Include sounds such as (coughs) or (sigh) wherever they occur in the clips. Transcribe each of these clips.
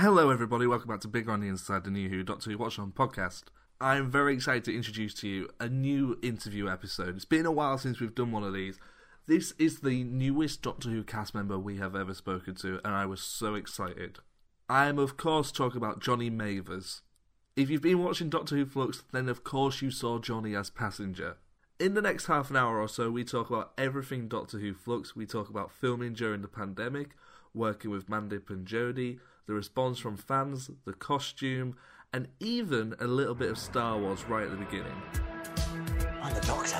Hello, everybody. Welcome back to Big on the Inside the New Who Doctor Who Watch On podcast. I'm very excited to introduce to you a new interview episode. It's been a while since we've done one of these. This is the newest Doctor Who cast member we have ever spoken to, and I was so excited. I am, of course, talking about Jonny Mathers. If you've been watching Doctor Who Flux, then of course you saw Johnny as passenger. In the next half an hour or so, we talk about everything Doctor Who Flux. We talk about filming during the pandemic, working with Mandip and Jodie, the response from fans, the costume, and even a little bit of Star Wars right at the beginning. I'm the Doctor.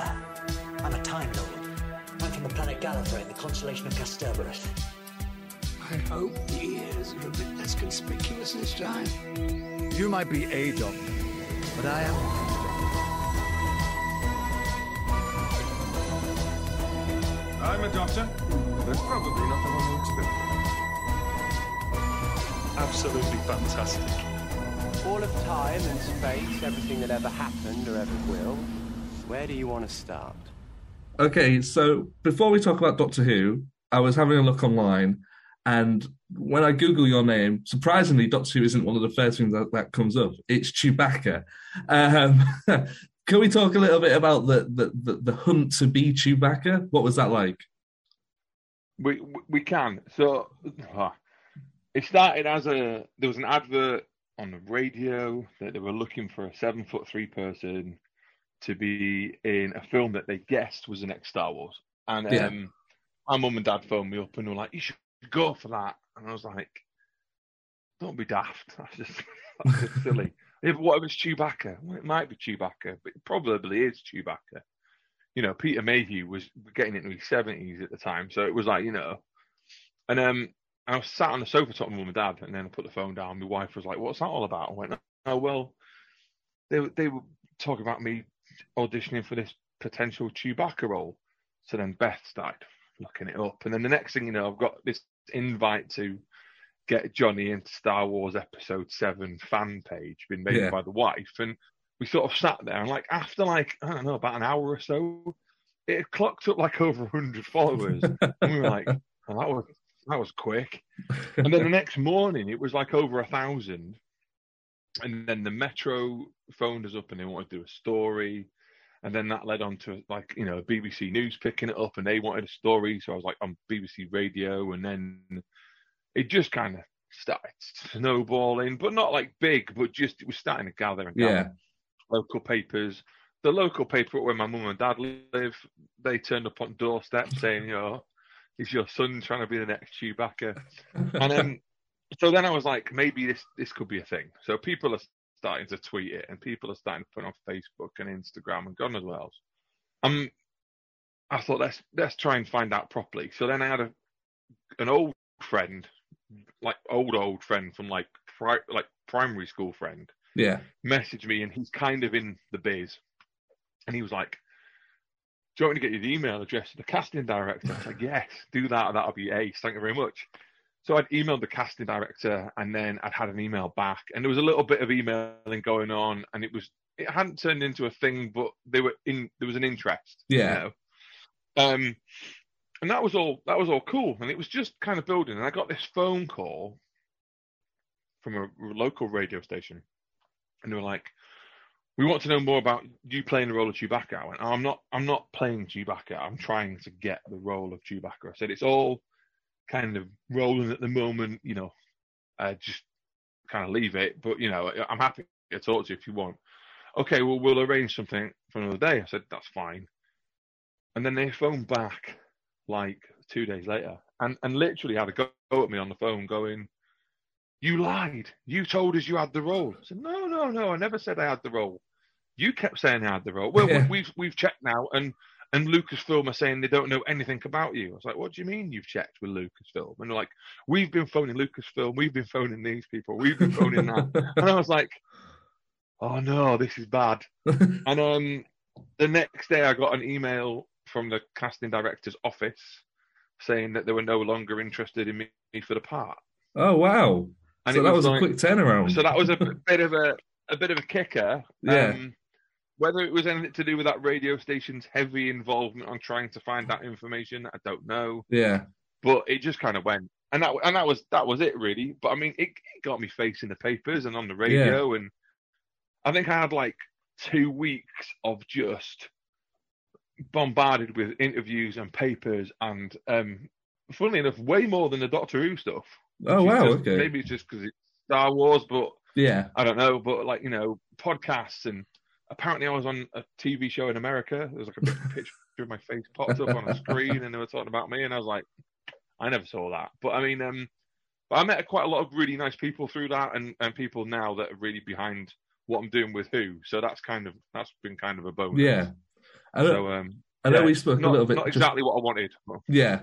I'm a Time Lord. I'm from the planet Gallifrey in the constellation of Kasterborous. I hope the ears are a bit less conspicuous this time. You might be a doctor, but I am. I'm a doctor, but probably not the one you expect. Absolutely fantastic. All of time and space, everything that ever happened or ever will. Where do you want to start? Okay, so before we talk about Doctor Who, I was having a look online, and when I Google your name, surprisingly, Doctor Who isn't one of the first things that, that comes up. It's Chewbacca. Um, (laughs) can we talk a little bit about the, the, the, the hunt to be Chewbacca? What was that like? We we can. So uh, (laughs) it started as a there was an advert on the radio that they were looking for a seven foot three person to be in a film that they guessed was the next Star Wars. And Yeah. um, my mum and dad phoned me up and were like, "You should go for that." And I was like, "Don't be daft. That's just, (laughs) that's just silly." If, what if it's Chewbacca? Well, it might be Chewbacca, but it probably is Chewbacca. You know, Peter Mayhew was getting into his seventies at the time, so it was like, you know, and um, I was sat on the sofa talking to mum and dad, and then I put the phone down. My wife was like, "What's that all about?" I went, "Oh well, they were- they were talking about me auditioning for this potential Chewbacca role." So then Beth started looking it up, and then the next thing you know, I've got this invite to get Johnny into Star Wars Episode Seven fan page, been made Yeah. by the wife, and we sort of sat there, and like after like I don't know about an hour or so, it clocked up like over hundred followers, and we were like, "Oh, that was that was quick." (laughs) and then the next morning, it was like over a thousand. And then the Metro phoned us up and they wanted to do a story. And then that led on to like, you know, BBC News picking it up and they wanted a story. So I was like on BBC Radio. And then it just kind of started snowballing, but not like big, but just it was starting to gather and gather. Yeah. Local papers. The local paper where my mum and dad live, they turned up on doorstep saying, you know, is your son trying to be the next Chewbacca? (laughs) and then so then I was like, maybe this this could be a thing. So people are starting to tweet it, and people are starting to put it on Facebook and Instagram and God knows what else. Um, I thought let's let's try and find out properly. So then I had a an old friend, like old old friend from like pri- like primary school friend, yeah. message me, and he's kind of in the biz, and he was like. Do you want me to get you the email address of the casting director? I was like, yes, do that. That'll be ace. Thank you very much. So I'd emailed the casting director and then I'd had an email back and there was a little bit of emailing going on and it was it hadn't turned into a thing, but they were in there was an interest. you Yeah. know. Um and that was all that was all cool. And it was just kind of building. And I got this phone call from a local radio station and they were like, We want to know more about you playing the role of Chewbacca. I went, I'm not I'm not playing Chewbacca. I'm trying to get the role of Chewbacca. I said it's all kind of rolling at the moment, you know, uh, just kind of leave it. But, you know, I'm happy to talk to you if you want. Okay, well, we'll arrange something for another day. I said, that's fine. And then they phoned back like two days later and, and literally had a go at me on the phone going, you lied. You told us you had the role. I said, no, no, no. I never said I had the role. You kept saying I had the role. Well, Yeah. we've we've checked now, and and Lucasfilm are saying they don't know anything about you. I was like, what do you mean you've checked with Lucasfilm? And they're like, we've been phoning Lucasfilm, we've been phoning these people, we've been phoning that. (laughs) and I was like, oh no, this is bad. (laughs) and um, the next day I got an email from the casting director's office saying that they were no longer interested in me for the part. Oh wow! And so that was, like- a quick turnaround. So that was a (laughs) bit of a a bit of a kicker. Yeah. Um, whether it was anything to do with that radio station's heavy involvement on trying to find that information, I don't know. yeah, But it just kind of went. and that and that was that was it really. But I mean, it, it got me facing the papers and on the radio, and I think I had like two weeks of just bombarded with interviews and papers, and um, funnily enough, way more than the Doctor Who stuff. Oh wow, just- okay, Maybe it's just because it's Star Wars, but yeah, I don't know. But like you know, podcasts and apparently I was on a TV show in America. There was like a big (laughs) picture of my face popped up on a screen, and they were talking about me, and I was like, I never saw that. But I mean, um, but I met quite a lot of really nice people through that, and and people now that are really behind what I'm doing with Who. So that's kind of that's been kind of a bonus. yeah. I know, So um, I know yeah, we spoke not, a little bit. not just- exactly what I wanted. but- Yeah.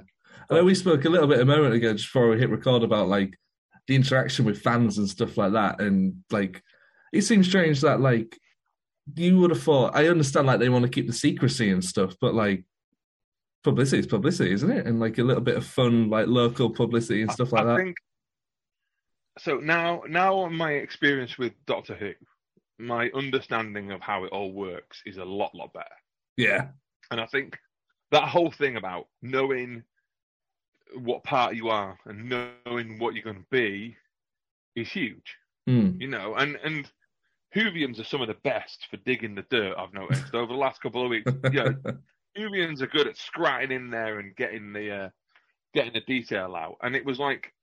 I know we spoke a little bit a moment ago just before we hit record about like the interaction with fans and stuff like that. And like it seems strange that like you would have thought I understand like they want to keep the secrecy and stuff, but like publicity is publicity, isn't it? And like a little bit of fun, like local publicity and stuff like that. I that. think so. Now, now my experience with Doctor Who, my understanding of how it all works is a lot, lot better. Yeah. And I think that whole thing about knowing what part you are and knowing what you're going to be is huge, Mm. you know. And and Whovians are some of the best for digging the dirt. I've noticed over the last couple of weeks. (laughs) You know, Whovians are good at scratching in there and getting the uh, getting the detail out. And it was like,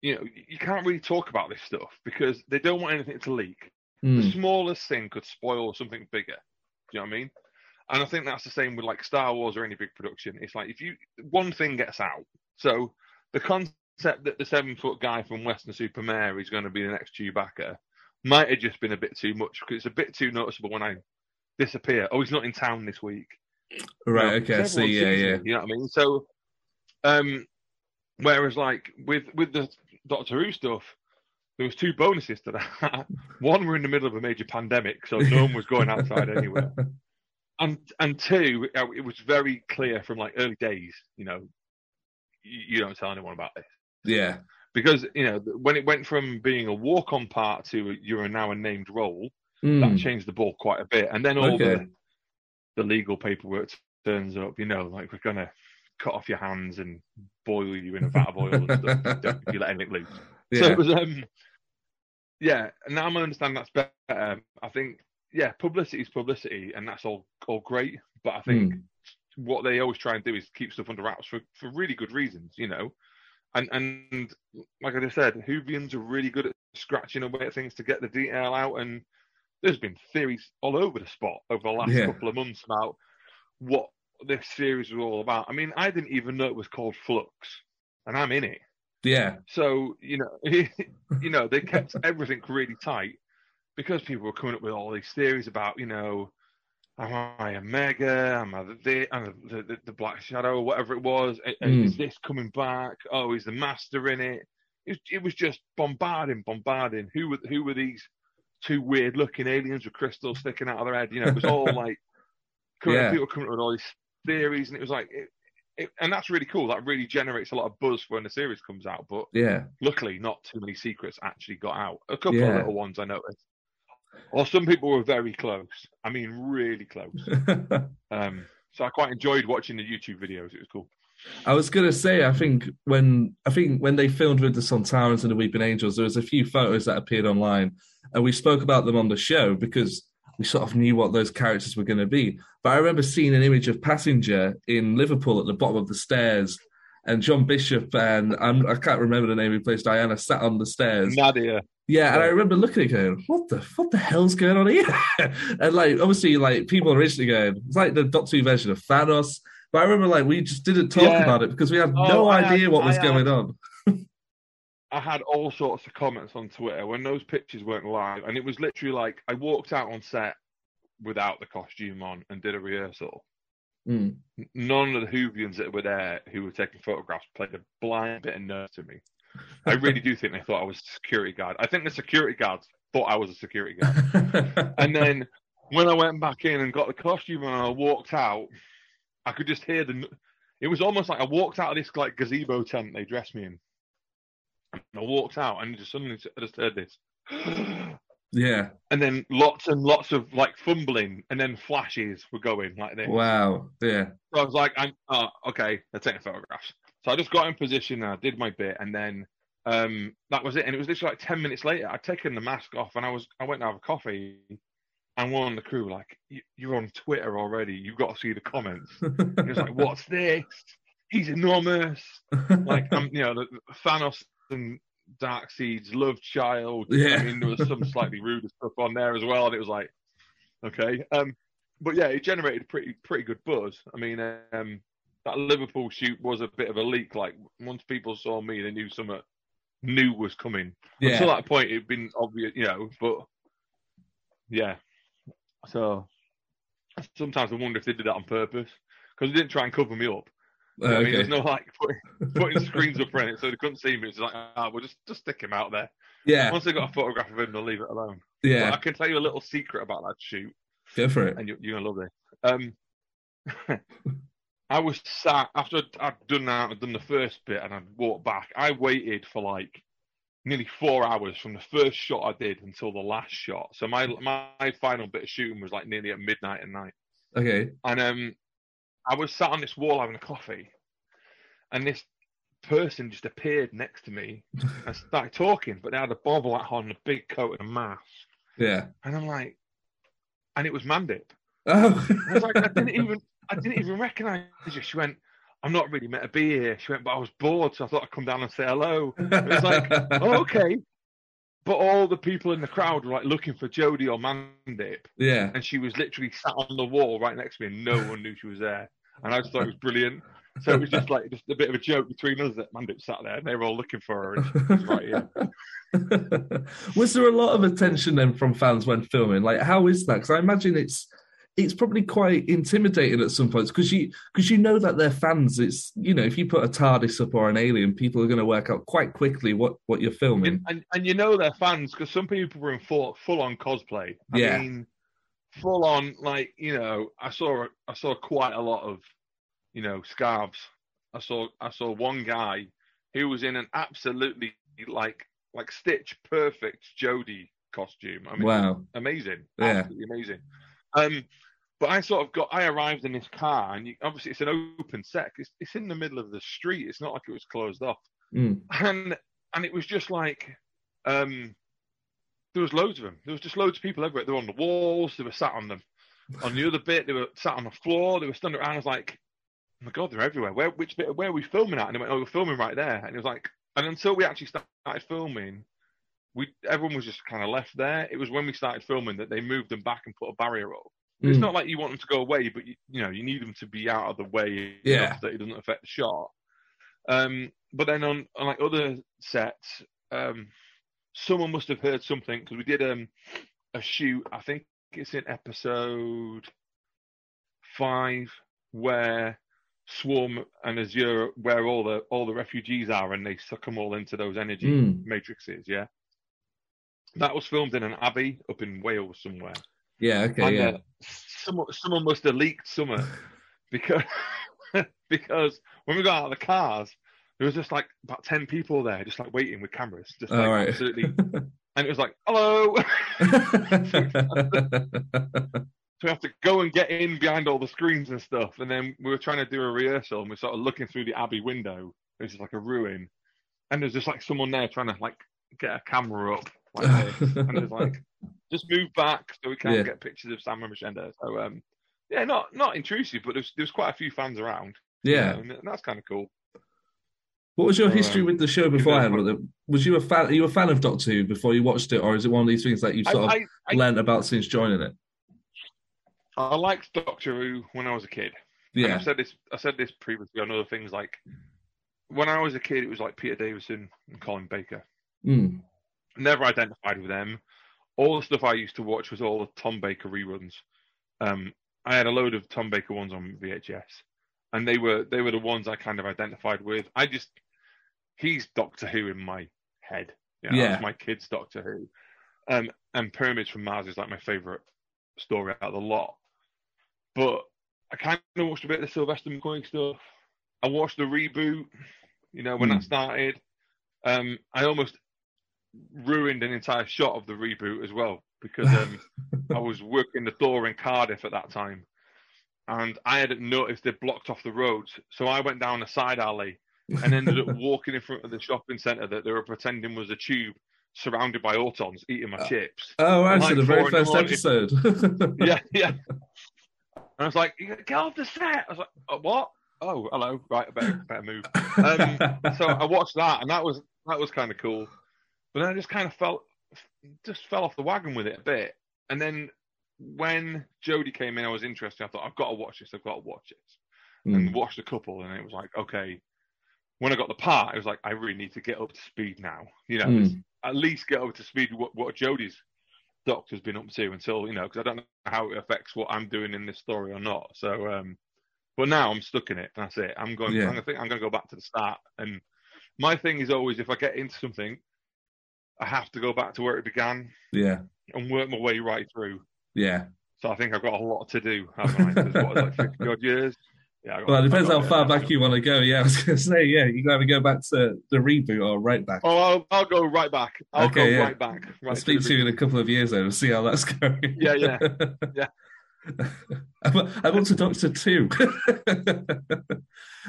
you know, you can't really talk about this stuff because they don't want anything to leak. The Mm. smallest thing could spoil something bigger. Do you know what I mean? And I think that's the same with like Star Wars or any big production. It's like if you one thing gets out, so the concept that the seven foot guy from Weston-super-Mare is going to be the next Chewbacca might have just been a bit too much because it's a bit too noticeable when I disappear. Oh, he's not in town this week. Right, know, okay, I see, yeah, yeah. it, You know what I mean? So, um, whereas like with with the Doctor Who stuff, there was two bonuses to that. (laughs) one, we're in the middle of a major pandemic, so no one was going outside anywhere. (laughs) And and two, uh, it was very clear from like early days. You know, you, you don't tell anyone about this Yeah. Because you know when it went from being a walk-on part to you're now a named role, that Mm. changed the ball quite a bit. And then all Okay. the the legal paperwork turns up. You know, like we're gonna cut off your hands and boil you in a vat of oil and stuff don't- you let anything loose. (laughs) So Yeah. it was um yeah, now I understand that's better. I think yeah, publicity is publicity and that's all all great. But I think Mm. what they always try and do is keep stuff under wraps for, for really good reasons, you know. And and like I just said, Whovians are really good at scratching away at things to get the detail out and there's been theories all over the spot over the last Yeah. couple of months about what this series was all about. I mean, I didn't even know it was called Flux, and I'm in it. Yeah. So you know, (laughs) you know, they kept everything really tight because people were coming up with all these theories about, you know, am I Omega? Am I the am I the, the, the Black Shadow, or whatever it was? Mm. Is this coming back? Oh, is the Master in it? It, it was just bombarding, bombarding. Who were who were these two weird looking aliens with crystals sticking out of their head? You know, it was all (laughs) like Yeah. people coming up with all these theories, and it was like. It, it, and that's really cool. That really generates a lot of buzz for when the series comes out. But Yeah. luckily not too many secrets actually got out. A couple Yeah. of little ones I noticed. Or some people were very close. I mean, really close. (laughs) Um, so I quite enjoyed watching the YouTube videos. It was cool. I was gonna say, I think when I think when they filmed with the Sontarans and the Weeping Angels, there was a few photos that appeared online, and we spoke about them on the show because we sort of knew what those characters were going to be. But I remember seeing an image of Passenger in Liverpool at the bottom of the stairs, and John Bishop and I'm, I can't remember the name. He plays Diana sat on the stairs. Nadia. Yeah, and I remember looking at it going, "What the what the hell's going on here?" (laughs) and like, obviously, like people originally going, "It's like the Doctor Who version of Thanos." But I remember like we just didn't talk Yeah. about it because we had Oh, no I had- idea what was I going had- on. I had all sorts of comments on Twitter when those pictures weren't live, and it was literally like I walked out on set without the costume on and did a rehearsal. Mm. None of the Whovians that were there who were taking photographs played a blind bit of nerve to me. I really do think they thought I was a security guard. I think the security guards thought I was a security guard. (laughs) and then when I went back in and got the costume and I walked out, I could just hear the. It was almost like I walked out of this like gazebo tent they dressed me in. And I walked out and just suddenly I just heard this. (gasps) yeah. And then lots and lots of like fumbling, and then flashes were going like this. Wow. Yeah. So I was like, I'm oh, okay, they're taking photographs. So I just got in position and I did my bit, and then um, that was it. And it was literally like ten minutes later, I'd taken the mask off, and I was I went to have a coffee, and one of the crew were like, "You- "You're on Twitter already. You've got to see the comments." And it was like, "What's this? He's enormous." Like I'm, you know, Thanos and Darkseid's, Love Child. Yeah. I mean, there was some slightly ruder stuff on there as well, and it was like, okay. Um, but yeah, it generated pretty pretty good buzz. I mean, um, that Liverpool shoot was a bit of a leak. Like once people saw me, they knew something new was coming. yeah. Until that point, it'd been obvious, you know. But yeah, so sometimes I wonder if they did that on purpose because they didn't try and cover me up. Uh, I mean, okay. there's no like putting, putting screens up for it, so they couldn't see me. It's like, ah, we'll just just stick him out there. yeah. Once they got a photograph of him, they'll leave it alone. But Yeah. I can tell you a little secret about that shoot, Go for it. and you, you're gonna love this. Um, (laughs) I was sat after I'd, I'd done that, I'd done the first bit, and I'd walked back. I waited for like nearly four hours from the first shot I did until the last shot. So my my final bit of shooting was like nearly at midnight at night. Okay. And um, I was sat on this wall having a coffee, and this person just appeared next to me (laughs) and started talking, but they had a bobble hat on, a big coat, and a mask. Yeah. And I'm like, and it was Mandip. Oh. I was like, I didn't (laughs) even, I didn't even recognise her. She went, I'm not really meant to be here. She went, but I was bored, so I thought I'd come down and say hello. It was like, (laughs) oh, okay. But all the people in the crowd were like looking for Jodie or Mandip, yeah. and she was literally sat on the wall right next to me, and no one knew she was there. And I just thought it was brilliant. So it was just like just a bit of a joke between us that Mandip sat there, and they were all looking for her, and she was right here. (laughs) was there a lot of attention then from fans when filming? Like, how is that? Because I imagine it's it's probably quite intimidating at some points because you because you know that they're fans. It's you know if you put a TARDIS up or an alien, people are going to work out quite quickly what what you're filming. And, and and you know they're fans because some people were in full full on cosplay. I Yeah. mean, full on like you know I saw I saw quite a lot of you know scarves. I saw I saw one guy who was in an absolutely like like Stitch perfect Jodie costume. I mean, Wow. amazing, Yeah. absolutely amazing. Um, but I sort of got I arrived in this car and you, obviously it's an open set. It's, it's in the middle of the street. It's not like it was closed off. Mm. and and it was just like um there was loads of them. There was just loads of people everywhere. They were on the walls. They were sat on them. (laughs) On the other bit they were sat on the floor. They were standing around. I was like oh my god they're everywhere. Where which bit where are we filming at? And they went oh we're filming right there. And it was like and until we actually started filming we everyone was just kind of left there it was when we started filming that they moved them back and put a barrier up it's Mm. not like you want them to go away but you, you know you need them to be out of the way Yeah. that it doesn't affect the shot um, but then on, on like other sets, um, someone must have heard something because we did um, a shoot. I think it's in episode five where Swarm and Azure, where all the all the refugees are, and they suck them all into those energy Mm. matrices. Yeah, that was filmed in an abbey up in Wales somewhere. Yeah. Okay. And, yeah. uh, someone, someone must have leaked something (laughs) because (laughs) because when we got out of the cars, there was just like about ten people there, just like waiting with cameras, just like right. absolutely. (laughs) And it was like, "Hello." so we have to go and get in behind all the screens and stuff, and then we were trying to do a rehearsal, and we're sort of looking through the abbey window, which is like a ruin, and there's just like someone there trying to like get a camera up like this, and it's like just move back so we can't Yeah. get pictures of Sam and Rochenda. So um, yeah, not not intrusive, but there's there's quite a few fans around. you yeah. know, and that's kind of cool. What was your So, history um, with the show beforehand? Was Was you a fan? Are you a fan of Doctor Who before you watched it, or is it one of these things that you've I, sort of I, I, learned about since joining it? I liked Doctor Who when I was a kid. And Yeah. I've said this. I said this previously on other things. Like when I was a kid, it was like Peter Davison and Colin Baker. Mm. Never identified with them. All the stuff I used to watch was all the Tom Baker reruns. Um, I had a load of Tom Baker ones on VHS, and they were they were the ones I kind of identified with. I just he's Doctor Who in my head. You know, Yeah. my kid's Doctor Who. Um, and Pyramids from Mars is like my favorite story out of the lot. But I kind of watched a bit of the Sylvester McCoy stuff. I watched the reboot, you know, when Hmm. that started. Um, I almost ruined an entire shot of the reboot as well because um, (laughs) I was working the door in Cardiff at that time, and I hadn't noticed they blocked off the roads. So I went down a side alley and ended up (laughs) walking in front of the shopping centre that they were pretending was a tube surrounded by autons eating my chips. Oh, right, Like so the very four in the first episode. (laughs) yeah, yeah. And I was like, "You gotta get off the set. I was like, "Uh, what? Oh, hello. Right, I better, better move. Um, so I watched that, and that was that was kind of cool. But then I just kind of felt just fell off the wagon with it a bit. And then when Jodie came in, I was interested. I thought I've got to watch this. I've got to watch it. Mm. And watched a couple, and it was like, okay. When I got the part, it was like, I really need to get up to speed now. You know, Mm. at least get up to speed with what, what Jodie's doctor's been up to until you know, because I don't know how it affects what I'm doing in this story or not. So, um, but now I'm stuck in it. That's it. I'm going. Yeah. I'm gonna think I'm going to go back to the start. And my thing is always, if I get into something, I have to go back to where it began yeah, and work my way right through. yeah. So I think I've got a lot to do, haven't I? what, like 50 odd years? Yeah. Got- Well, it depends how far back you want to go. Yeah, (laughs) I was going to say, yeah, you got to go back to the reboot or right back. Oh, I'll, I'll go right back. I'll Okay, go yeah. right back. Right I'll speak the to you in a couple of years though and see how that's (laughs) going. Yeah, yeah, yeah. (laughs) I want to Doctor too. (laughs)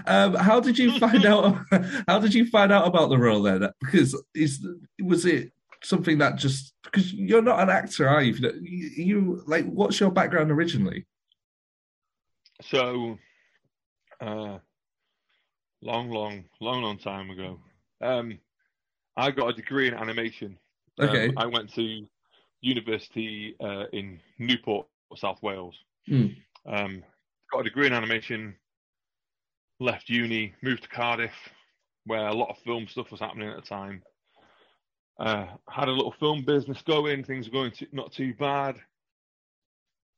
um, how did you find out? (laughs) How did you find out about the role then? Because is was it something that just because you're not an actor, are you? You, like what's your background originally? So, uh, long, long, long, long time ago, um, I got a degree in animation. Um, Okay. I went to university uh, in Newport, South Wales. Hmm. Um, got a degree in animation. Left uni, moved to Cardiff, where a lot of film stuff was happening at the time. Uh, had a little film business going. Things were going to, not too bad.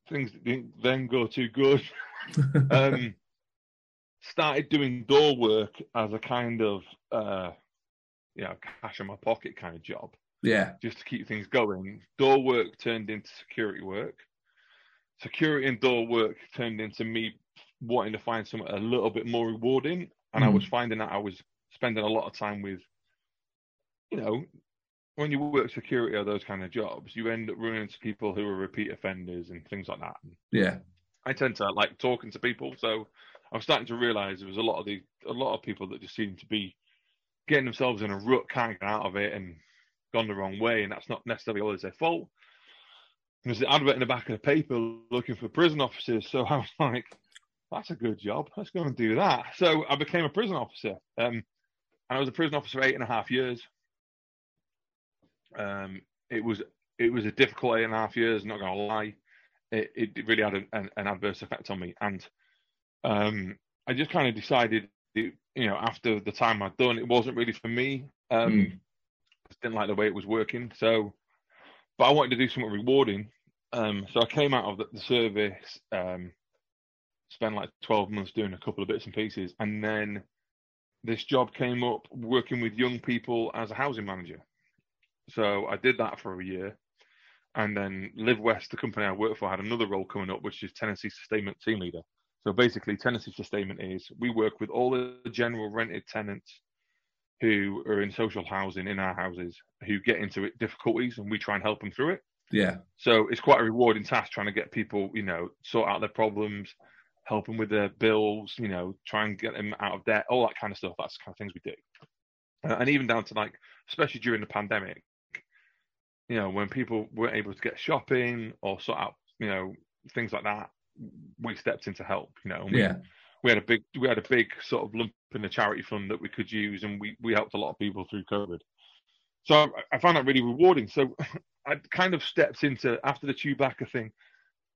Things didn't then go too good. (laughs) um, started doing door work as a kind of, uh, you know, cash in my pocket kind of job Yeah, just to keep things going. Door work turned into security work. Security and door work turned into me wanting to find something a little bit more rewarding. And I Mm. was finding that I was spending a lot of time with, you know, when you work security or those kind of jobs, you end up running into people who are repeat offenders and things like that. yeah, I tend to like talking to people, so I was starting to realise there was a lot of the a lot of people that just seem to be getting themselves in a rut, can't get out of it, and gone the wrong way, and that's not necessarily always their fault. There's an advert in the back of the paper looking for prison officers, so (laughs) I was like, "That's a good job. Let's go and do that." So I became a prison officer, um, and I was a prison officer for eight and a half years. Um, it was it was a difficult eight and a half years. Not gonna lie it, it really had an, an, an adverse effect on me. And um, I just kind of decided, that, you know, after the time I'd done, it wasn't really for me. Um, Mm. Just didn't like the way it was working. So, but I wanted to do something rewarding. Um, so I came out of the, service, um, spent like 12 months doing a couple of bits and pieces, and then this job came up working with young people as a housing manager. So I did that for a year. And then LiveWest, the company I work for, had another role coming up, which is tenancy sustainment team leader. So basically, tenancy sustainment is we work with all the general rented tenants who are in social housing in our houses who get into difficulties, and we try and help them through it. Yeah, So it's quite a rewarding task trying to get people, you know, sort out their problems, help them with their bills, you know, try and get them out of debt, all that kind of stuff. That's the kind of things we do. Uh, and even down to like, especially during the pandemic, you know, when people weren't able to get shopping or sort out, you know, things like that, we stepped in to help, you know. we, yeah, we had a big we had a big sort of lump in the charity fund that we could use and we, we helped a lot of people through COVID. So I, I found that really rewarding. So (laughs) I kind of stepped into after the Chewbacca thing,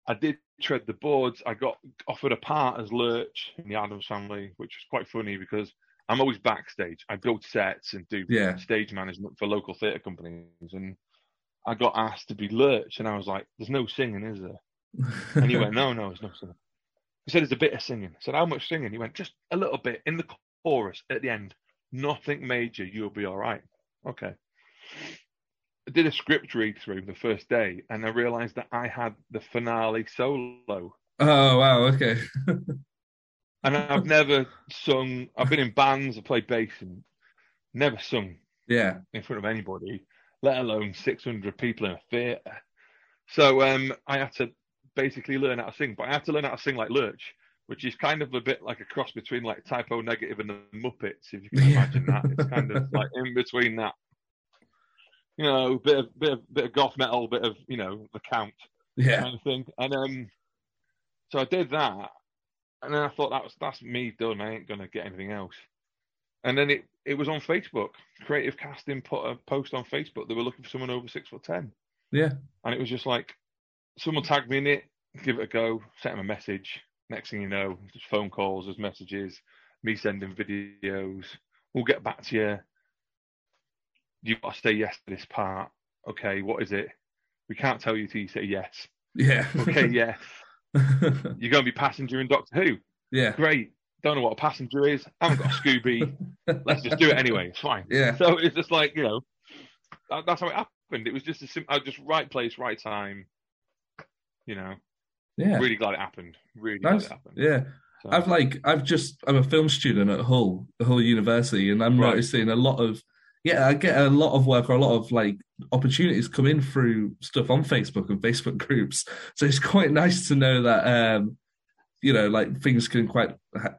I did tread the boards. I got offered a part as Lurch in the Addams family, which was quite funny because I'm always backstage. I build sets and do Yeah. stage management for local theatre companies and I got asked to be Lurch and I was like, There's no singing, is there? And he went, (laughs) No, no, there's no singing. He said, There's a bit of singing. I said, How much singing? He went, Just a little bit in the chorus at the end. Nothing major. You'll be all right. Okay. I did a script read through the first day and I realized that I had the finale solo. Oh wow, okay. (laughs) And I've never sung, I've been in bands, I've played bass and never sung Yeah, in front of anybody, let alone 600 people in a theatre. So um, I had to basically learn how to sing, but I had to learn how to sing like Lurch, which is kind of a bit like a cross between like Type O Negative and the Muppets, if you can (laughs) imagine that. It's kind of like (laughs) in between that. You know, bit of bit of bit of goth metal, bit of you know the Count Yeah. kind of thing. And um, so I did that, and then I thought that was that's me done. I ain't gonna get anything else. And then it it was on Facebook. Creative Casting put a post on Facebook. They were looking for someone over six foot ten, Yeah. and it was just like someone tagged me in it. Give it a go. Sent him a message. Next thing you know, there's phone calls, there's messages, me sending videos. We'll get back to you. You've got to say yes to this part. Okay, what is it? We can't tell you till you say yes. Yeah. Okay, (laughs) yes. You're going to be passenger in Doctor Who. yeah. Great. Don't know what a passenger is. I haven't got a Scooby. (laughs) Let's just do it anyway. It's fine. Yeah. So it's just like you know, that, that's how it happened. It was just a sim- uh, just right place, right time. You know, Yeah. really glad it happened. Really Nice. glad it happened. Yeah. So- I've like I've just I'm a film student at Hull, Hull University, and I'm Right. noticing a lot of yeah, I get a lot of work or a lot of like opportunities come in through stuff on Facebook and Facebook groups. So it's quite nice to know that um you know like things can quite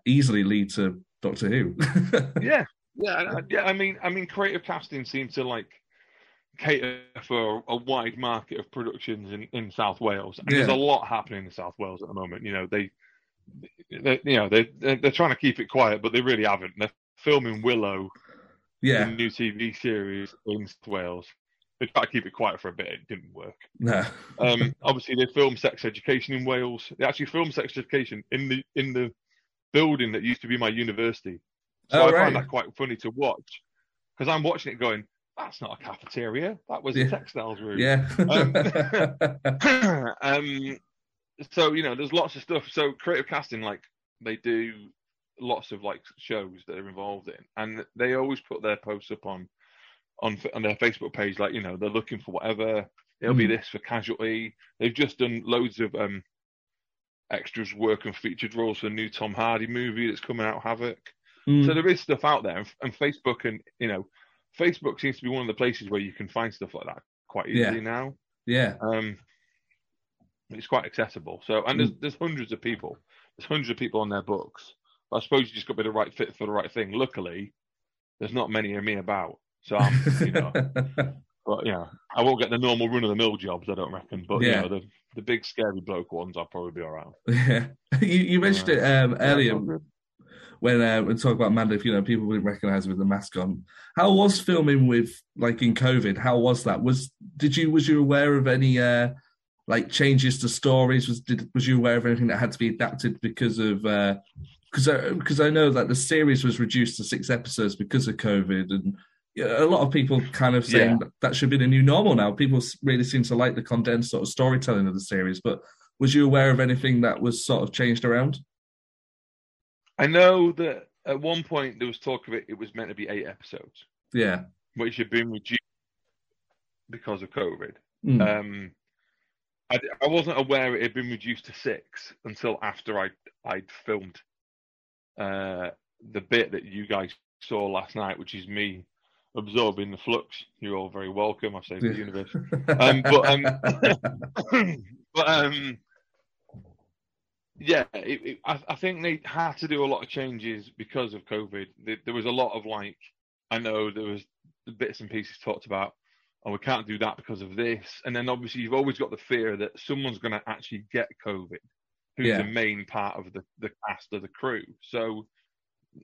easily lead to Doctor Who. (laughs) yeah, yeah, yeah. I mean, I mean, creative casting seems to like cater for a wide market of productions in, in South Wales. And There's a lot happening in South Wales at the moment. You know, they, they you know, they they're, they're trying to keep it quiet, but they really haven't. They're filming Willow, yeah. new TV series in Wales. They tried to keep it quiet for a bit. It didn't work. No. Um, (laughs) obviously, they filmed Sex Education in Wales. They actually filmed Sex Education in the in the building that used to be my university. So Oh, I right. find that quite funny to watch because I'm watching it going, "That's not a cafeteria. That was Yeah. a textiles room." Yeah. (laughs) (laughs) um, so you know, there's lots of stuff. So creative casting, like they do lots of like shows that they're involved in, and they always put their posts up on on on their Facebook page. Like you know, they're looking for whatever. It'll be Mm. this for casualty. They've just done loads of um extras work and featured roles for the new Tom Hardy movie that's coming out, Havoc. Mm. So there is stuff out there, and, and Facebook and you know, Facebook seems to be one of the places where you can find stuff like that quite Yeah. easily now. yeah. Um, it's quite accessible. So, and there's there's hundreds of people. There's hundreds of people on their books. I suppose you just got to be the right fit for the right thing. Luckily, there's not many of me about, so I'm, you know. (laughs) But yeah, I won't get the normal run of the mill jobs. I don't reckon. But Yeah. you know, the the big scary bloke ones, I'll probably be all right. (laughs) yeah. You, you mentioned it um, earlier good. when uh, we talk about Mandip you know people wouldn't recognize him with the mask on. How was filming with like in COVID? How was that? Was did you was you aware of any uh like changes to stories? Was did was you aware of anything that had to be adapted because of uh because because I, know that the series was reduced to six episodes because of COVID and. A lot of people kind of saying Yeah. that, that should be the new normal now. People really seem to like the condensed sort of storytelling of the series. But was you aware of anything that was sort of changed around? I know that at one point there was talk of it. It was meant to be eight episodes, Yeah. which had been reduced because of COVID. Mm. Um, I, I wasn't aware it had been reduced to six until after I I'd filmed uh, the bit that you guys saw last night, which is me absorbing the flux. You're all very welcome. I've saved the universe. Um, but um, (coughs) but um, yeah, it, it, I, I think they had to do a lot of changes because of COVID. There, there was a lot of like, I know there was bits and pieces talked about. Oh, we can't do that because of this, and then obviously you've always got the fear that someone's going to actually get COVID, who's Yeah. the main part of the the cast of the crew. So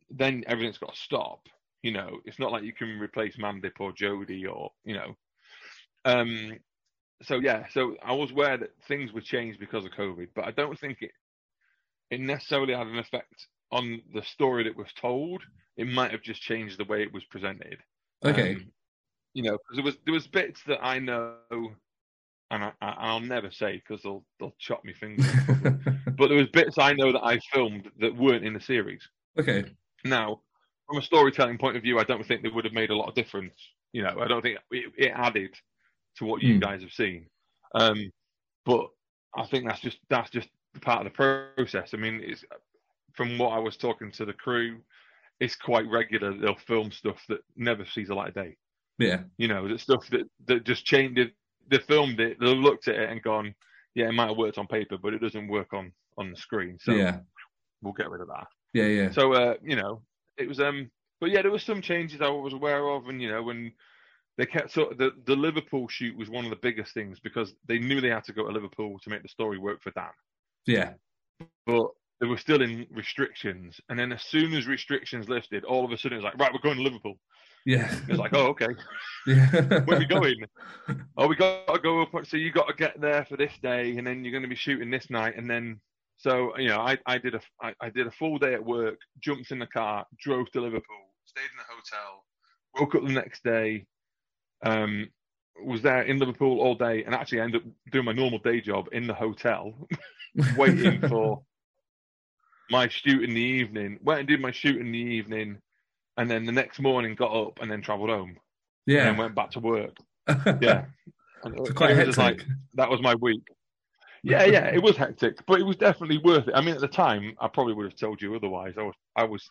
then everything's got to stop. You know, it's not like you can replace Mandip or Jodie or you know. Um, so yeah, so I was aware that things were changed because of COVID, but I don't think it it necessarily had an effect on the story that was told. It might have just changed the way it was presented. Okay. Um, you know, because there was there was bits that I know, and I, I, I'll never say because they'll they'll chop me fingers. (laughs) but there was bits I know that I filmed that weren't in the series. okay. Now, from a storytelling point of view, I don't think they would have made a lot of difference. You know, I don't think it, it added to what you Hmm. guys have seen. Um, but I think that's just that's just part of the process. I mean, it's from what I was talking to the crew, it's quite regular. They'll film stuff that never sees the light of day. Yeah. You know, the stuff that that just changed. They filmed it. They looked at it and gone, "Yeah, it might have worked on paper, but it doesn't work on on the screen." So yeah. we'll get rid of that. Yeah, yeah. So uh, you know, it was um, but yeah, there were some changes I was aware of, and you know, when they kept sort of the the Liverpool shoot was one of the biggest things because they knew they had to go to Liverpool to make the story work for Dan, yeah. but they were still in restrictions, and then as soon as restrictions lifted, all of a sudden it was like, right, we're going to Liverpool. Yeah. It's like, oh, okay, (laughs) yeah. where are we going? oh, we got to go up. So you got to get there for this day, and then you're going to be shooting this night, and then so you know, I, I did a I, I did a full day at work, jumped in the car, drove to Liverpool, stayed in a hotel, woke up the next day, um, was there in Liverpool all day, and actually ended up doing my normal day job in the hotel, waiting (laughs) for my shoot in the evening. Went and did my shoot in the evening, and then the next morning got up and then travelled home, and yeah. then went back to work. (laughs) Yeah, And It's it quite hectic. like that was my week. (laughs) Yeah, yeah, it was hectic, but it was definitely worth it. I mean, at the time, I probably would have told you otherwise. I was, I was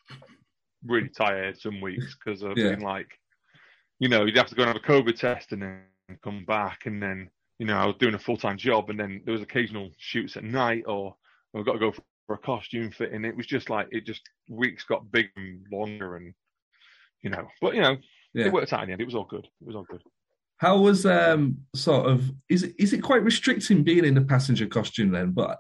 really tired some weeks because of Yeah. being like, you know, you'd have to go and have a COVID test and then come back, and then, you know, I was doing a full time job, and then there was occasional shoots at night, or oh, I've got to go for, a costume fit, and it was just like it just weeks got bigger and longer, and you know, but you know, Yeah. it worked out in the end. It was all good. It was all good. How was um sort of is it is it quite restricting being in the passenger costume then? But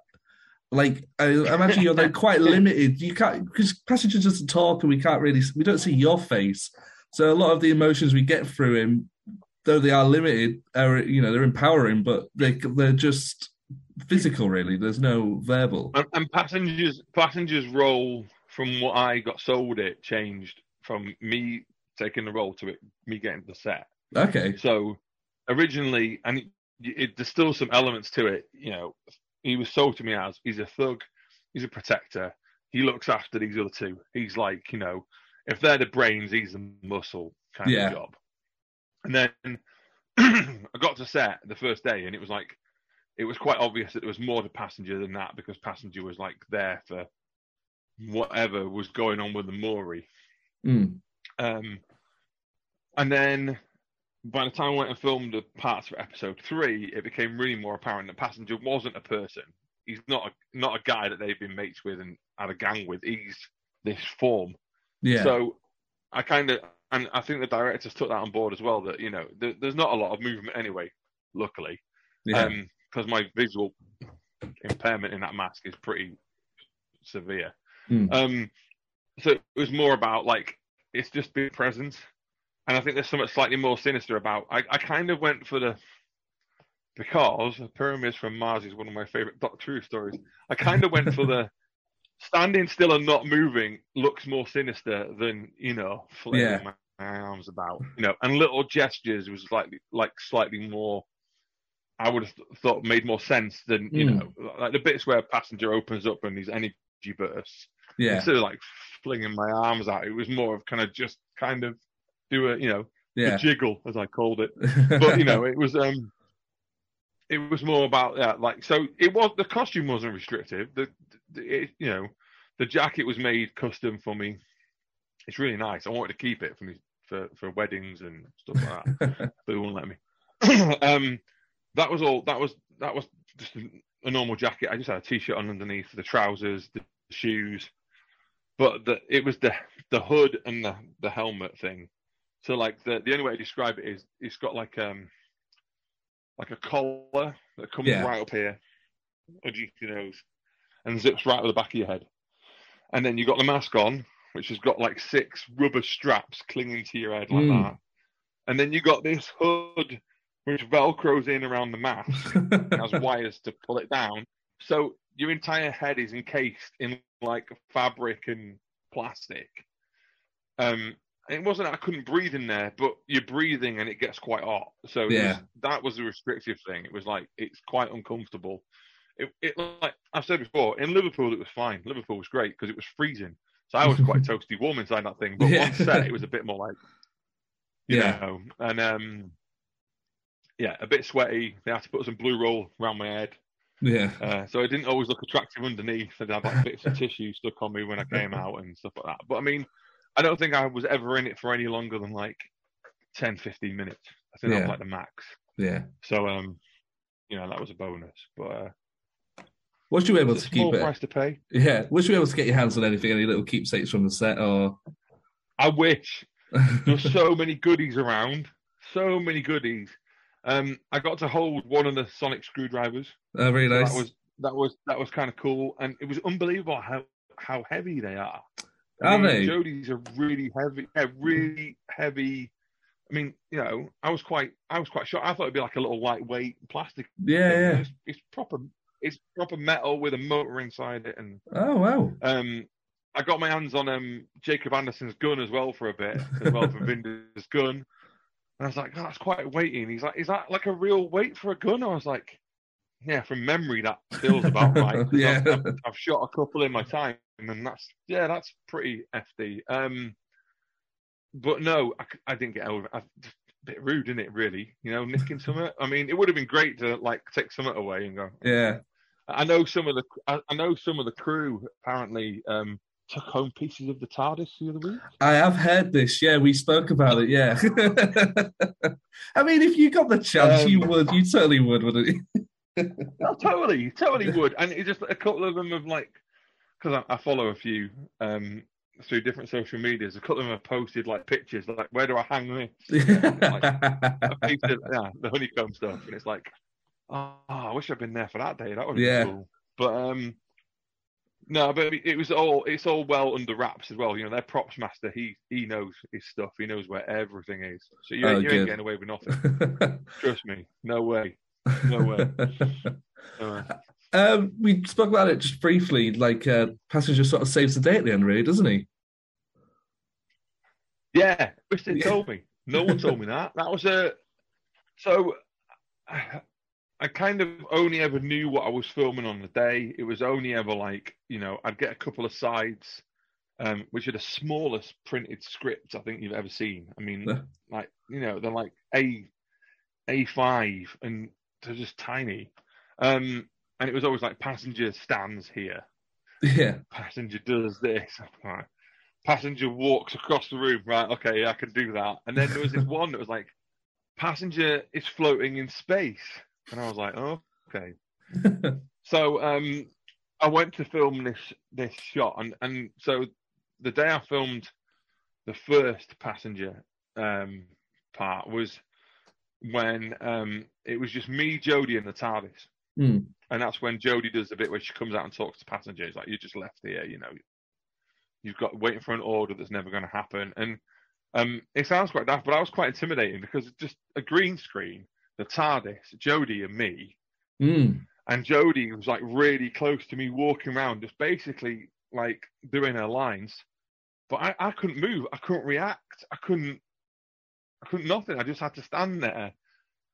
like I imagine you're then quite (laughs) limited. You can't because passenger doesn't talk and we can't really we don't see your face. So a lot of the emotions we get through him, though they are limited, are you know they're empowering, but they they're just physical really. There's no verbal. And, and passengers passengers role from what I got sold it changed from me taking the role to it me getting the set. Okay. So originally, and it, it, there's still some elements to it. You know, he was sold to me as he's a thug, he's a protector. He looks after these other two. He's like, you know, if they're the brains, he's the muscle kind Yeah. of job. And then (clears throat) I got to set the first day, and it was like, it was quite obvious that there was more to passenger than that because passenger was like there for whatever was going on with the Mouri. Mm. Um, and then by the time I went and filmed the parts for episode three, it became really more apparent that Passenger wasn't a person. He's not a, not a guy that they've been mates with and had a gang with. He's this form. Yeah. So I kind of, and I think the directors took that on board as well. That you know, there, there's not a lot of movement anyway. Luckily, yeah. because my visual impairment in that mask is pretty severe. Mm. Um, so it was more about like it's just being present, and I think there's something slightly more sinister about. I, I kind of went for the because Pyramids from Mars is one of my favorite Doctor Who stories. I kind of went for the (laughs) standing still and not moving looks more sinister than you know flailing Yeah. my, my arms about, you know, and little gestures was like like slightly more. I would have th- thought made more sense than you Mm. know, like the bits where passenger opens up and these energy bursts. Yeah. Instead of like flinging my arms out, it was more of kind of just kind of do a you know Yeah. a jiggle as I called it. (laughs) But you know, it was um, it was more about that. like so. It was the costume wasn't restrictive. The, the it, you know, the jacket was made custom for me. It's really nice. I wanted to keep it for me for for weddings and stuff like that, (laughs) but they wouldn't let me. (clears throat) um, that was all. That was that was just a, a normal jacket. I just had a t-shirt on underneath, the trousers, the shoes, but the it was the the hood and the the helmet thing. So like the the only way to describe it is it's got like um like a collar that comes Yeah. right up here, underneath your nose, and zips right to the back of your head. And then you got the mask on, which has got like six rubber straps clinging to your head like Mm. that. And then you got this hood which velcros in around the mask (laughs) has wires to pull it down. So your entire head is encased in like fabric and plastic. Um, it wasn't I couldn't breathe in there, but you're breathing and it gets quite hot. So it was- Yeah. that was the restrictive thing. It was like it's quite uncomfortable. It, it like I've said before in Liverpool it was fine. Liverpool was great because it was freezing. So I was quite (laughs) toasty warm inside that thing. But Yeah. on set it was a bit more like you Yeah. know, and um, yeah, a bit sweaty. They had to put some blue roll around my head. Yeah. Uh, so it didn't always look attractive underneath. I'd have like bits of tissue stuck on me when I came out and stuff like that. But I mean, I don't think I was ever in it for any longer than like 10, 15 minutes. I think that Yeah. was like the max. Yeah. So, um, you know, that was a bonus. But uh, Was you able to keep it? price to pay. Yeah. Was you able to get your hands on anything, any little keepsakes from the set, or? I wish. (laughs) There's so many goodies around. So many goodies. Um, I got to hold one of the sonic screwdrivers. Oh, very nice. That was that was that was kind of cool, and it was unbelievable how how heavy they are. Are I mean, they? Jodies are really heavy. Yeah, really heavy. I mean, you know, I was quite I was quite shocked. I thought it'd be like a little lightweight plastic. Yeah, yeah. It's, it's proper. It's proper metal with a motor inside it, and Oh wow. um, I got my hands on um, Jacob Anderson's gun as well for a bit, as well for (laughs) Vinder's gun. And I was like, oh, that's quite weighty. And he's like, is that like a real weight for a gun? I was like, yeah, from memory, that feels about (laughs) right. Yeah. I've, I've, I've shot a couple in my time, and that's, yeah, that's pretty FD. Um, but no, I didn't get over it. I, a bit rude, isn't it, really? You know, nicking something. I mean, it would have been great to like take something away and go, Yeah. I know some of the I, I know some of the crew apparently um, took home pieces of the TARDIS the other week. I have heard this. Yeah, we spoke about it. Yeah. (laughs) I mean, if you got the chance, Um, you would. You totally would, wouldn't you? (laughs) Oh, totally, totally would. And it just a couple of them have like because I, I follow a few um, through different social medias. A couple of them have posted like pictures like where do I hang this? I posted, (laughs) yeah, the honeycomb stuff, and it's like, oh, I wish I'd been there for that day. That would have Yeah. been cool. But um, no, but it was all it's all well under wraps as well. You know, their props master, he he knows his stuff. He knows where everything is. So you, Oh, ain't you ain't getting away with nothing. (laughs) Trust me, no way. No way. (laughs) No way. um, we spoke about it just briefly. Like, uh, passenger sort of saves the day at the end, really, doesn't he? Yeah, wish Yeah. told me. No one told me that. That was a so. I, kind of only ever knew what I was filming on the day. It was only ever like you know I'd get a couple of sides, um, which are the smallest printed scripts I think you've ever seen. I mean, Yeah. like you know they're like a a five and they're just tiny. Um, and it was always like passenger stands here Yeah. passenger does this. (laughs) Right. Passenger walks across the room. Right, okay, I can do that. And then there was this (laughs) one that was like, passenger is floating in space, and I was like, oh, okay. (laughs) So um, I went to film this this shot, and and so the day I filmed the first passenger um, part was when um, it was just me, Jodie, and the TARDIS. Hmm. And that's when Jodie does the bit where she comes out and talks to passengers, like you're just left here, you know, you've got waiting for an order that's never going to happen. And um, it sounds quite daft, but I was quite intimidating because it's just a green screen, the TARDIS, Jodie, and me, Mm. and Jodie was like really close to me, walking around, just basically like doing her lines. But I, I couldn't move, I couldn't react, I couldn't, I couldn't nothing. I just had to stand there,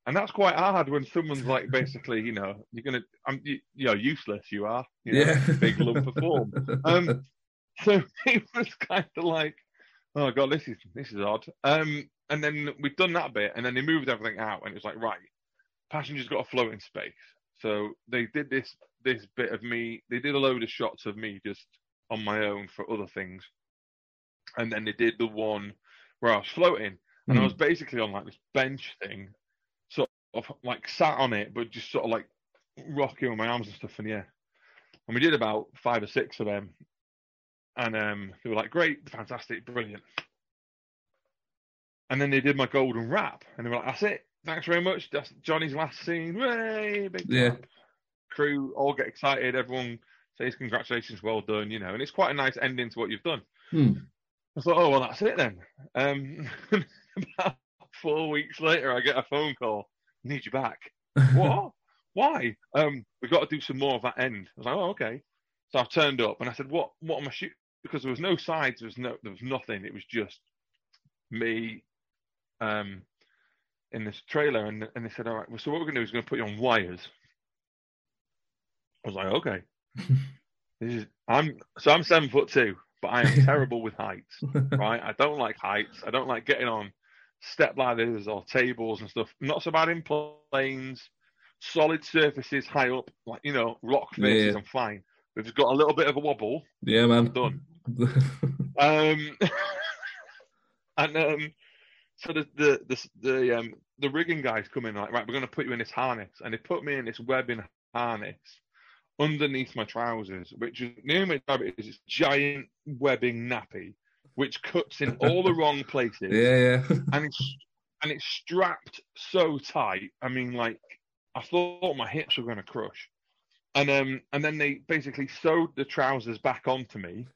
and that's quite hard when someone's like (laughs) basically, you know, you're gonna, I'm, you, you know, useless. You are, you know, Yeah. big lump of form. Um, (laughs) so (laughs) it was kind of like, oh god, this is this is odd. Um, and then we'd done that bit, and then they moved everything out, and it was like, right, passengers got a float in space. So they did this this bit of me. They did a load of shots of me just on my own for other things, and then they did the one where I was floating, and I Hmm. was basically on like this bench thing, sort of like sat on it, but just sort of like rocking with my arms and stuff in the air. And we did about five or six of them, and um, they were like, "Great, fantastic, brilliant." And then they did my golden wrap, and they were like, "That's it, thanks very much. That's Jonny's last scene. Way big Yeah. clap." Crew all get excited. Everyone says congratulations, well done. You know, and it's quite a nice ending to what you've done. Hmm. I thought, oh well, that's it then. Um, (laughs) about four weeks later, I get a phone call. Need you back. (laughs) what? Why? Um, we've got to do some more of that end. I was like, oh, okay. So I turned up and I said, what? What am I shooting? Because there was no sides. There was no. There was nothing. It was just me. Um, in this trailer, and and they said, all right. Well, so what we're going to do is going to put you on wires. I was like, okay. (laughs) this is. I'm so I'm seven foot two, but I am terrible with heights (laughs) right? I don't like heights. I don't like getting on step ladders or tables and stuff. Not so bad in planes, solid surfaces high up, like you know, rock faces. Yeah. I'm fine. We've got a little bit of a wobble, yeah, man. done. (laughs) Um, and um, so the the the the um the rigging guys come in like right, we're going to put you in this harness, and they put me in this webbing harness underneath my trousers, which is near my rabbit is this giant webbing nappy, which cuts in all the wrong (laughs) places, Yeah, yeah. (laughs) and it's and it's strapped so tight. I mean, like I thought my hips were going to crush, and um and then they basically sewed the trousers back onto me,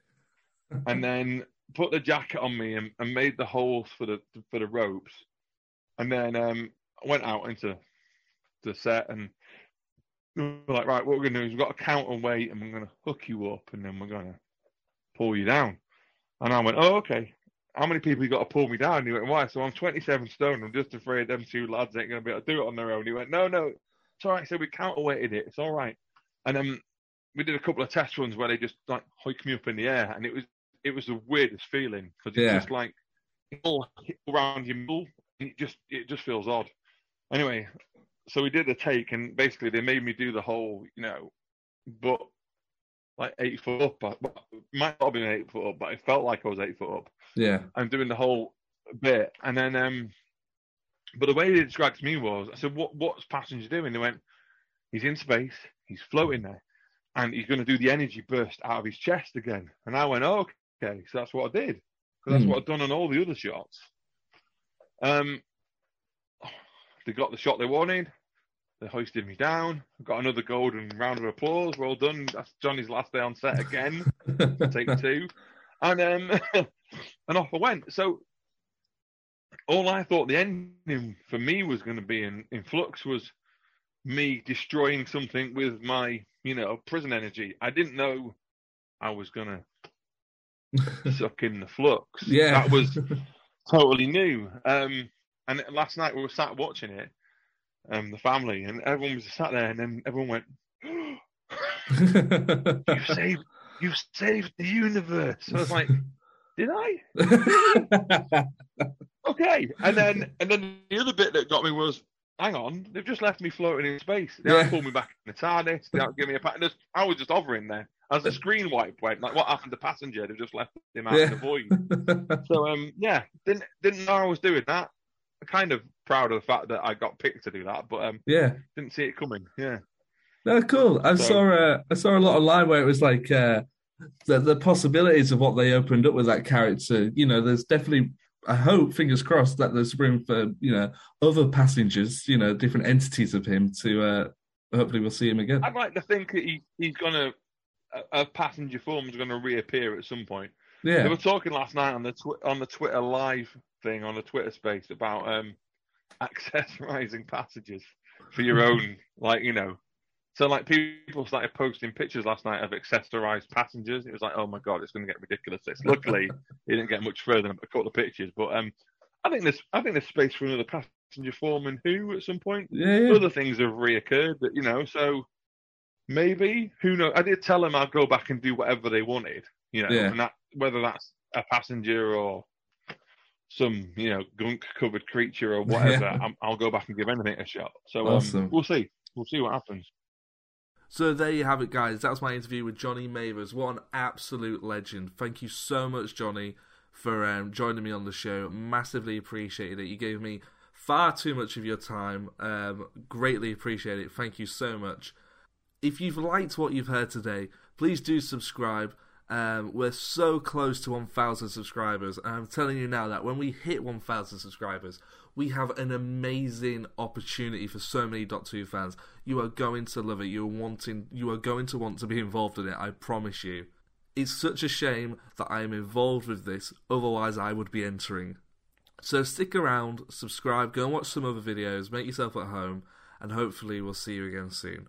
and then put the jacket on me and, and made the holes for the for the ropes, and then um I went out into the set and we were like, right, what we're gonna do is we've got a counterweight and we're gonna hook you up and then we're gonna pull you down. And I went, oh okay. How many people you got to pull me down? And he went, why? So I'm 27 stone. I'm just afraid them two lads ain't gonna be able to do it on their own. He went, no, no, it's all right. So we counterweighted it. It's all right. And then we did a couple of test runs where they just like hiked me up in the air, and it was it was the weirdest feeling because it's Yeah. just like all around your middle. and It just it just feels odd. Anyway, so we did a take, and basically they made me do the whole, you know, but like eight foot up. I- Might not have been eight foot up, but it felt like I was eight foot up. Yeah. I'm doing the whole bit, and then um, but the way they described to me was, I said, "What what's passenger doing?" They went, "He's in space, he's floating there, and he's going to do the energy burst out of his chest again." And I went, oh, "Okay, so that's what I did, because that's Hmm. what I've done on all the other shots." Um, they got the shot they wanted. They hoisted me down. Got another golden round of applause. Well done. That's Jonny's last day on set again (laughs) take two, and um, (laughs) and off I went. So all I thought the ending for me was going to be in, in flux was me destroying something with my you know prison energy. I didn't know I was going to (laughs) suck in the flux. yeah. that was totally new. Um, and last night we were sat watching it, um, the family, and everyone was sat there, and then everyone went. (laughs) you saved you saved the universe. I was like, did I? (laughs) Okay. And then and then the other bit that got me was, hang on, they've just left me floating in space. They Yeah. haven't pulled me back in the TARDIS. They haven't given me a pat. I was just hovering there. As the (laughs) screen wipe went, like what happened to passenger? They've just left him out Yeah. in the void. (laughs) So um, yeah, didn't didn't know I was doing that. I Kind of proud of the fact that I got picked to do that, but um, yeah. didn't see it coming. Yeah. No, cool. I So- saw uh, I saw a lot online where it was like uh, the the possibilities of what they opened up with that character. You know, there's definitely I hope, fingers crossed, that there's room for you know other passengers, you know, different entities of him to. Uh, hopefully, we'll see him again. I'd like to think that he, he's gonna a, a passenger form is going to reappear at some point. Yeah. They were talking last night on the tw- on the Twitter live thing on the Twitter space about um (laughs) accessorizing passages for your own, (laughs) like you know. So like people started posting pictures last night of accessorized passengers. It was like, oh my god, it's going to get ridiculous. Luckily, (laughs) it didn't get much further than a couple of pictures. But um, I think there's I think there's space for another passenger form and who at some point. yeah, yeah. Other things have reoccurred, but you know, so maybe who knows? I did tell them I'd go back and do whatever they wanted, you know, Yeah. and that whether that's a passenger or some you know gunk covered creature or (laughs) whatever, Yeah. I'm, I'll go back and give anything a shot. So Awesome. um, we'll see. We'll see what happens. So there you have it, guys. That was my interview with Jonny Mathers. What an absolute legend. Thank you so much, Jonny, for um, joining me on the show. Massively appreciated it. You gave me far too much of your time. Um, greatly appreciate it. Thank you so much. If you've liked what you've heard today, please do subscribe. Um, we're so close to 1,000 subscribers, and I'm telling you now that when we hit 1,000 subscribers, we have an amazing opportunity for so many Doctor Who fans. You are going to love it. You're wanting. You are going to want to be involved in it. I promise you. It's such a shame that I am involved with this. Otherwise, I would be entering. So stick around, subscribe, go and watch some other videos, make yourself at home, and hopefully we'll see you again soon.